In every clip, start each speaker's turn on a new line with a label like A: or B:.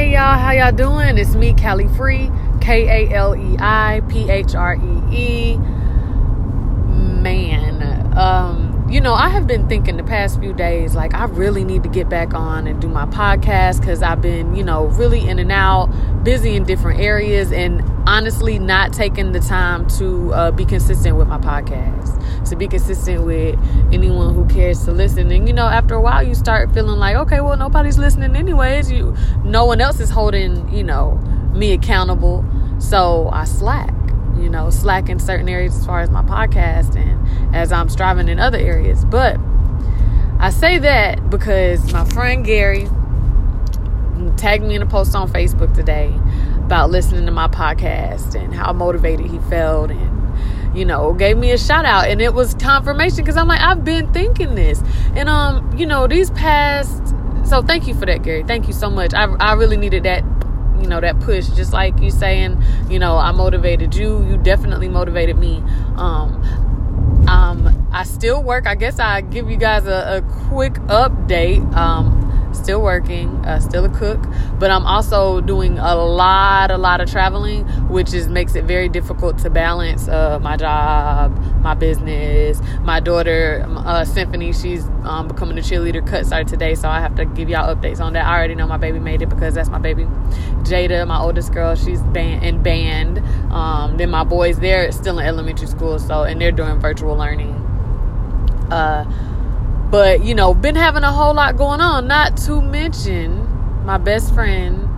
A: Hey y'all, how y'all doing? It's me, Kaleiphree, K A L E I P H R E E. Man, um, you know, I have been thinking the past few days, like, I really need to get back on and do my podcast because I've been, you know, really in and out, busy in different areas, and honestly, not taking the time to uh, be consistent with my podcast, to be consistent with anyone who cares to listen. And, you know, after a while, you start feeling like, okay, well, nobody's listening anyways. You, no one else is holding, you know, me accountable. So I slack you know, slack in certain areas as far as my podcast and as I'm striving in other areas. But I say that because my friend Gary tagged me in a post on Facebook today about listening to my podcast and how motivated he felt and you know gave me a shout out. And it was confirmation because i'm like i've been thinking this. And um you know these past so thank you for that gary. Thank you so much. I, I really needed that you know that push. Just like you saying you know i motivated you. You definitely motivated me. Um um i still work. I guess i give you guys a, a quick update. Um still working uh, still a cook but i'm also doing a lot a lot of traveling which is makes it very difficult to balance uh, my job my business. My daughter uh, symphony she's um, becoming a cheerleader cut started today so i have to give y'all updates on that. I already know my baby made it because that's my baby. Jada my oldest girl she's band in band um, then my boys they're still in elementary school so and they're doing virtual learning. Uh, but, you know, been having a whole lot going on. Not to mention my best friend's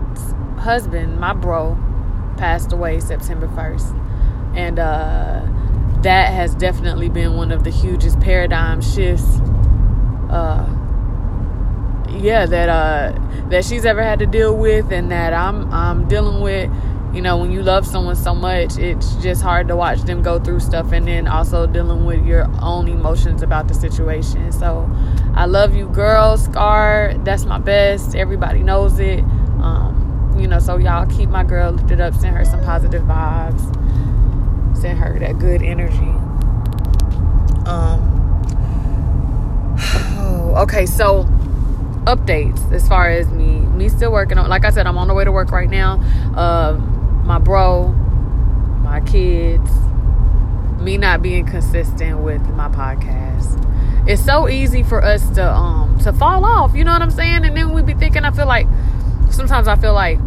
A: husband, my bro, passed away September 1st. And uh, that has definitely been one of the hugest paradigm shifts. Uh, yeah, that uh, that she's ever had to deal with, and that I'm I'm dealing with you know, when you love someone so much, it's just hard to watch them go through stuff and then also dealing with your own emotions about the situation. So I love you, girl. Scar, that's my best. Everybody knows it. Um, you know, so y'all keep my girl lifted up, send her some positive vibes, send her that good energy. Um, okay, so updates as far as me me still working on like i said i'm on the way to work right now uh, my bro, my kids, me not being consistent with my podcast. It's so easy for us to um to fall off, you know what I'm saying? And then we be thinking I feel like sometimes I feel like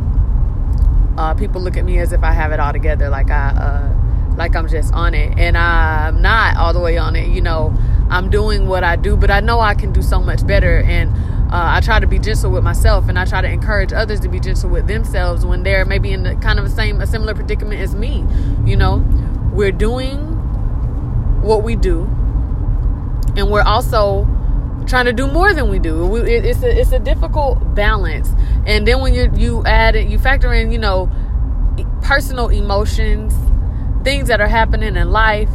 A: uh, people look at me as if I have it all together, like I uh, like I'm just on it, and I'm not all the way on it. You know, I'm doing what I do, but I know I can do so much better, and uh, I try to be gentle with myself and I try to encourage others to be gentle with themselves when they're maybe in the kind of the same, a similar predicament as me. You know, we're doing what we do and we're also trying to do more than we do. We, it, it's a it's a difficult balance. And then when you you add it, you factor in, you know, personal emotions, things that are happening in life.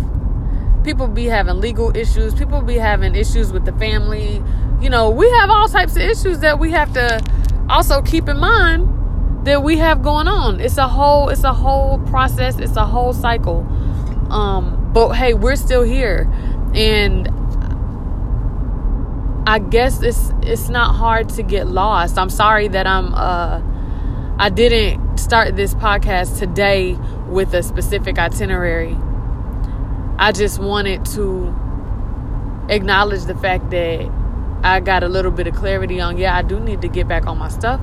A: People be having legal issues. People be having issues with the family you know, we have all types of issues that we have to also keep in mind that we have going on. It's a whole it's a whole process, it's a whole cycle. Um, but hey, we're still here. And I guess it's it's not hard to get lost. I'm sorry that I'm uh I didn't start this podcast today with a specific itinerary. I just wanted to acknowledge the fact that I got a little bit of clarity on, yeah, I do need to get back on my stuff.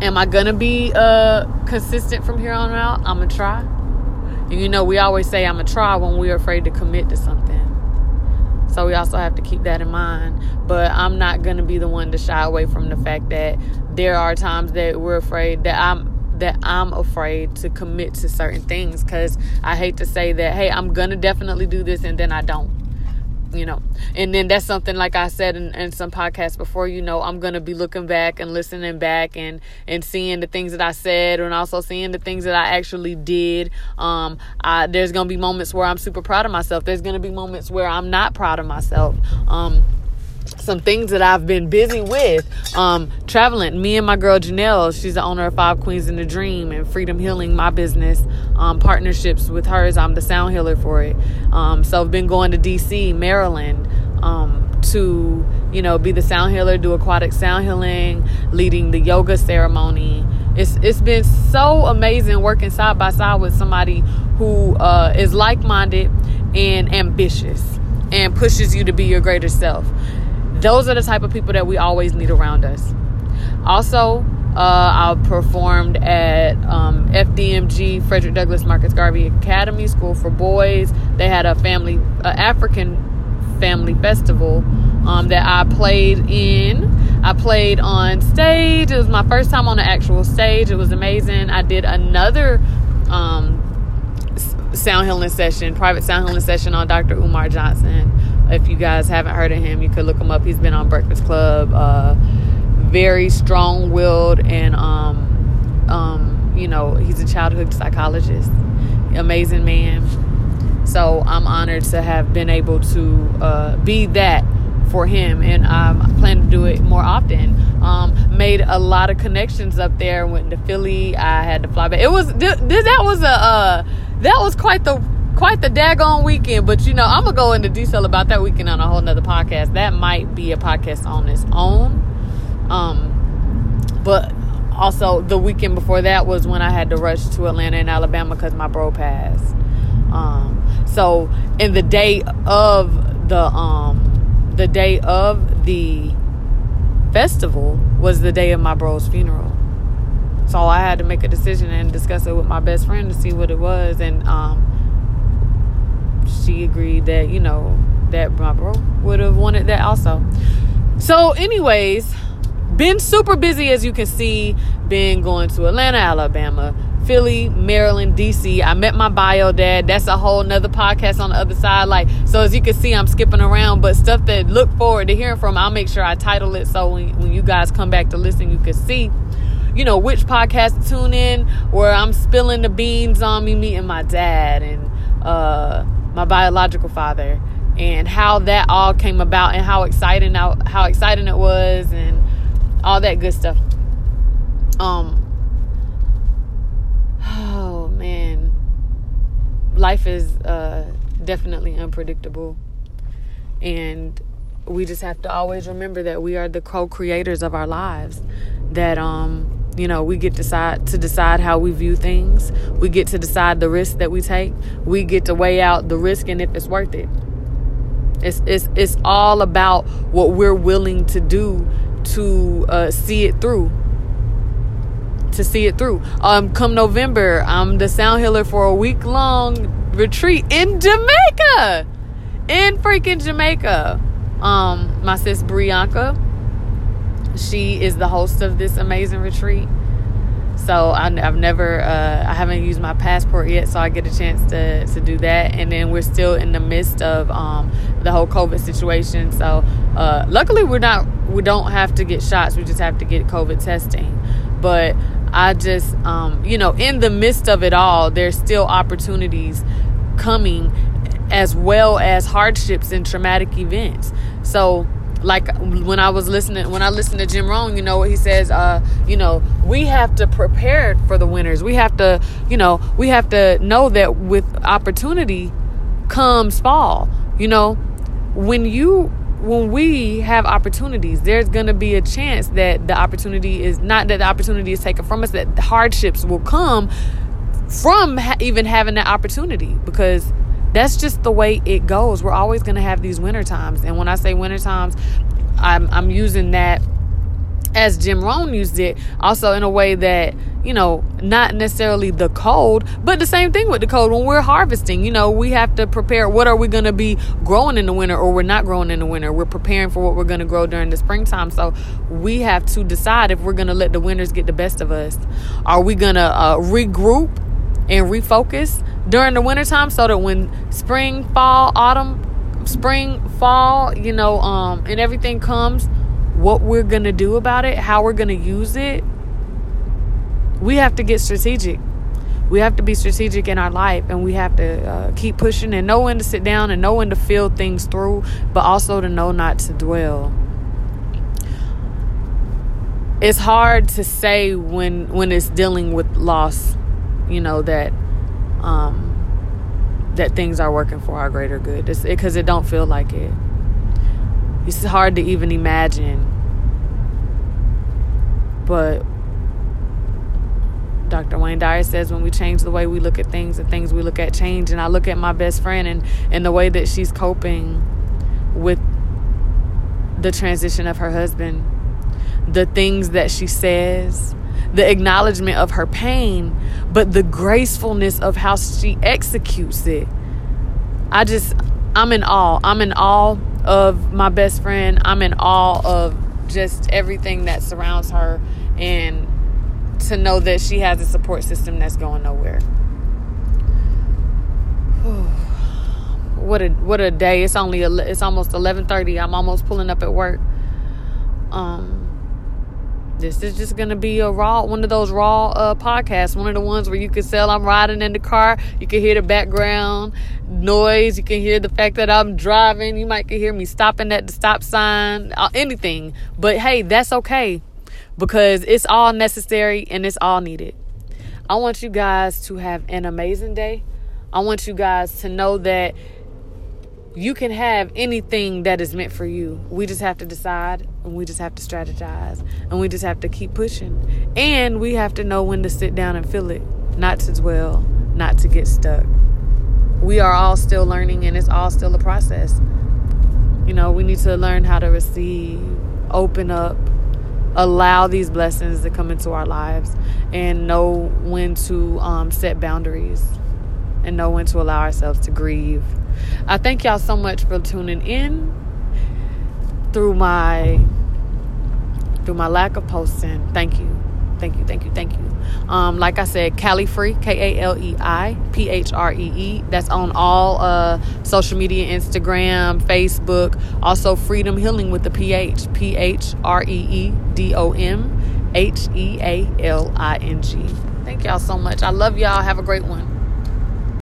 A: Am I gonna be uh consistent from here on out? I'm gonna try. And you know, we always say I'm gonna try when we're afraid to commit to something. So we also have to keep that in mind. But I'm not gonna be the one to shy away from the fact that there are times that we're afraid that I'm that I'm afraid to commit to certain things because I hate to say that, hey, I'm gonna definitely do this and then I don't you know? And then that's something like i said in, in some podcasts before you know i'm gonna be looking back and listening back and and seeing the things that i said and also seeing the things that i actually did. Um I, there's gonna be moments where i'm super proud of myself. There's gonna be moments where i'm not proud of myself. Um some things that I've been busy with. Um, traveling. Me and my girl Janelle, she's the owner of Five Queens in the Dream and Phreedom Healing, my business. Um, partnerships with hers. I'm the sound healer for it. Um, so I've been going to DC, Maryland, um, to you know, be the sound healer, do aquatic sound healing, leading the yoga ceremony. It's it's been so amazing working side by side with somebody who uh, is like minded and ambitious and pushes you to be your greater self. Those are the type of people that we always need around us. Also, uh, I performed at um, FDMG, Frederick Douglass Marcus Garvey Academy School for Boys. They had a family, uh, African family festival um, that I played in. I played on stage. It was my first time on the actual stage. It was amazing. I did another um, sound healing session, private sound healing session on Dr. Umar Johnson. If you guys haven't heard of him, you could look him up. He's been on Breakfast Club. Uh, very strong willed and um, um, you know, he's a childhood psychologist. Amazing man. So I'm honored to have been able to uh, be that for him, and I plan to do it more often. Um, made a lot of connections up there. Went to Philly. I had to fly back. It was th- th- that was a uh, that was quite the quite the daggone weekend. But you know, I'm gonna go into detail about that weekend on a whole nother podcast. That might be a podcast on its own. Um, but also the weekend before that was when I had to rush to Atlanta and Alabama because my bro passed. Um, so in the day of the um, the day of the festival was the day of my bro's funeral. So I had to make a decision and discuss it with my best friend to see what it was, and um, she agreed that you know that my bro would have wanted that also. So, anyways, been super busy as you can see. Been going to Atlanta, Alabama, Philly, Maryland, DC. I met my bio dad. That's a whole nother podcast on the other side. Like, so as you can see, I'm skipping around, but stuff that look forward to hearing from, I'll make sure I title it so when, when you guys come back to listen, you can see, you know, which podcast to tune in, where I'm spilling the beans on me meeting my dad and uh, my biological father and how that all came about and how exciting how, how exciting it was and all that good stuff. Um oh man. Life is uh definitely unpredictable. And we just have to always remember that we are the co-creators of our lives. That um you know we get decide to decide how we view things we get to decide the risk that we take we get to weigh out the risk and if it's worth it it's it's it's all about what we're willing to do to uh, see it through. To see it through. Um, come November, I'm the sound healer for a week long retreat in Jamaica, in freaking Jamaica. Um, my sis Brianka, she is the host of this amazing retreat. So I, have never, uh, I haven't used my passport yet, so I get a chance to to do that. And then we're still in the midst of um, the whole COVID situation. So uh, luckily, we're not, we don't have to get shots. We just have to get COVID testing. But I just, um, you know, in the midst of it all, there's still opportunities coming, as well as hardships and traumatic events. So like when I was listening, when I listened to Jim Rohn, you know what he says, uh, you know, we have to prepare for the winners. We have to, you know, we have to know that with opportunity comes fall. You know, when you when we have opportunities, there's going to be a chance that the opportunity is not that the opportunity is taken from us, that hardships will come from ha- even having that opportunity because that's just the way it goes. We're always going to have these winter times. And when I say winter times, I'm, I'm using that as Jim Rohn used it, also in a way that, you know, not necessarily the cold, but the same thing with the cold. When we're harvesting, you know, we have to prepare what are we going to be growing in the winter or we're not growing in the winter. We're preparing for what we're going to grow during the springtime. So we have to decide if we're going to let the winters get the best of us. Are we going to uh, regroup and refocus during the wintertime so that when spring, fall, autumn, spring, fall, you know, um, and everything comes, what we're gonna do about it, how we're gonna use it, we have to get strategic. We have to be strategic in our life and we have to uh, keep pushing and know when to sit down and know when to feel things through, but also to know not to dwell. It's hard to say when when it's dealing with loss, you know that um, that things are working for our greater good because it, it don't feel like it It's hard to even imagine. But Dr. Wayne Dyer says when we change the way we look at things, the things we look at change. And I look at my best friend and, and the way that she's coping with the transition of her husband, the things that she says, the acknowledgement of her pain, but the gracefulness of how she executes it. I just, I'm in awe. I'm in awe of my best friend. I'm in awe of just everything that surrounds her and to know that she has a support system that's going nowhere. what a what a day! It's only it's almost eleven thirty. I'm almost pulling up at work. Um, this is just gonna be a raw one of those raw uh, podcasts. One of the ones where you can tell I'm riding in the car. You can hear the background noise. You can hear the fact that I'm driving. You might can hear me stopping at the stop sign. Uh, anything, but hey, that's okay because it's all necessary and it's all needed. I want you guys to have an amazing day. I want you guys to know that you can have anything that is meant for you. We just have to decide and we just have to strategize and we just have to keep pushing. And we have to know when to sit down and feel it, not to dwell, not to get stuck. We are all still learning and it's all still a process. You know, we need to learn how to receive, open up, allow these blessings to come into our lives and know when to um, set boundaries and know when to allow ourselves to grieve. I thank y'all so much for tuning in through my through my lack of posting. Thank you. Thank you, thank you, thank you. Um, like I said, Kaleiphree, K A L E I P H R E E. That's on all uh, social media Instagram, Facebook. Also, Phreedom Healing with the PH, P H R E E D O M H E A L I N G. Thank y'all so much. I love y'all. Have a great one.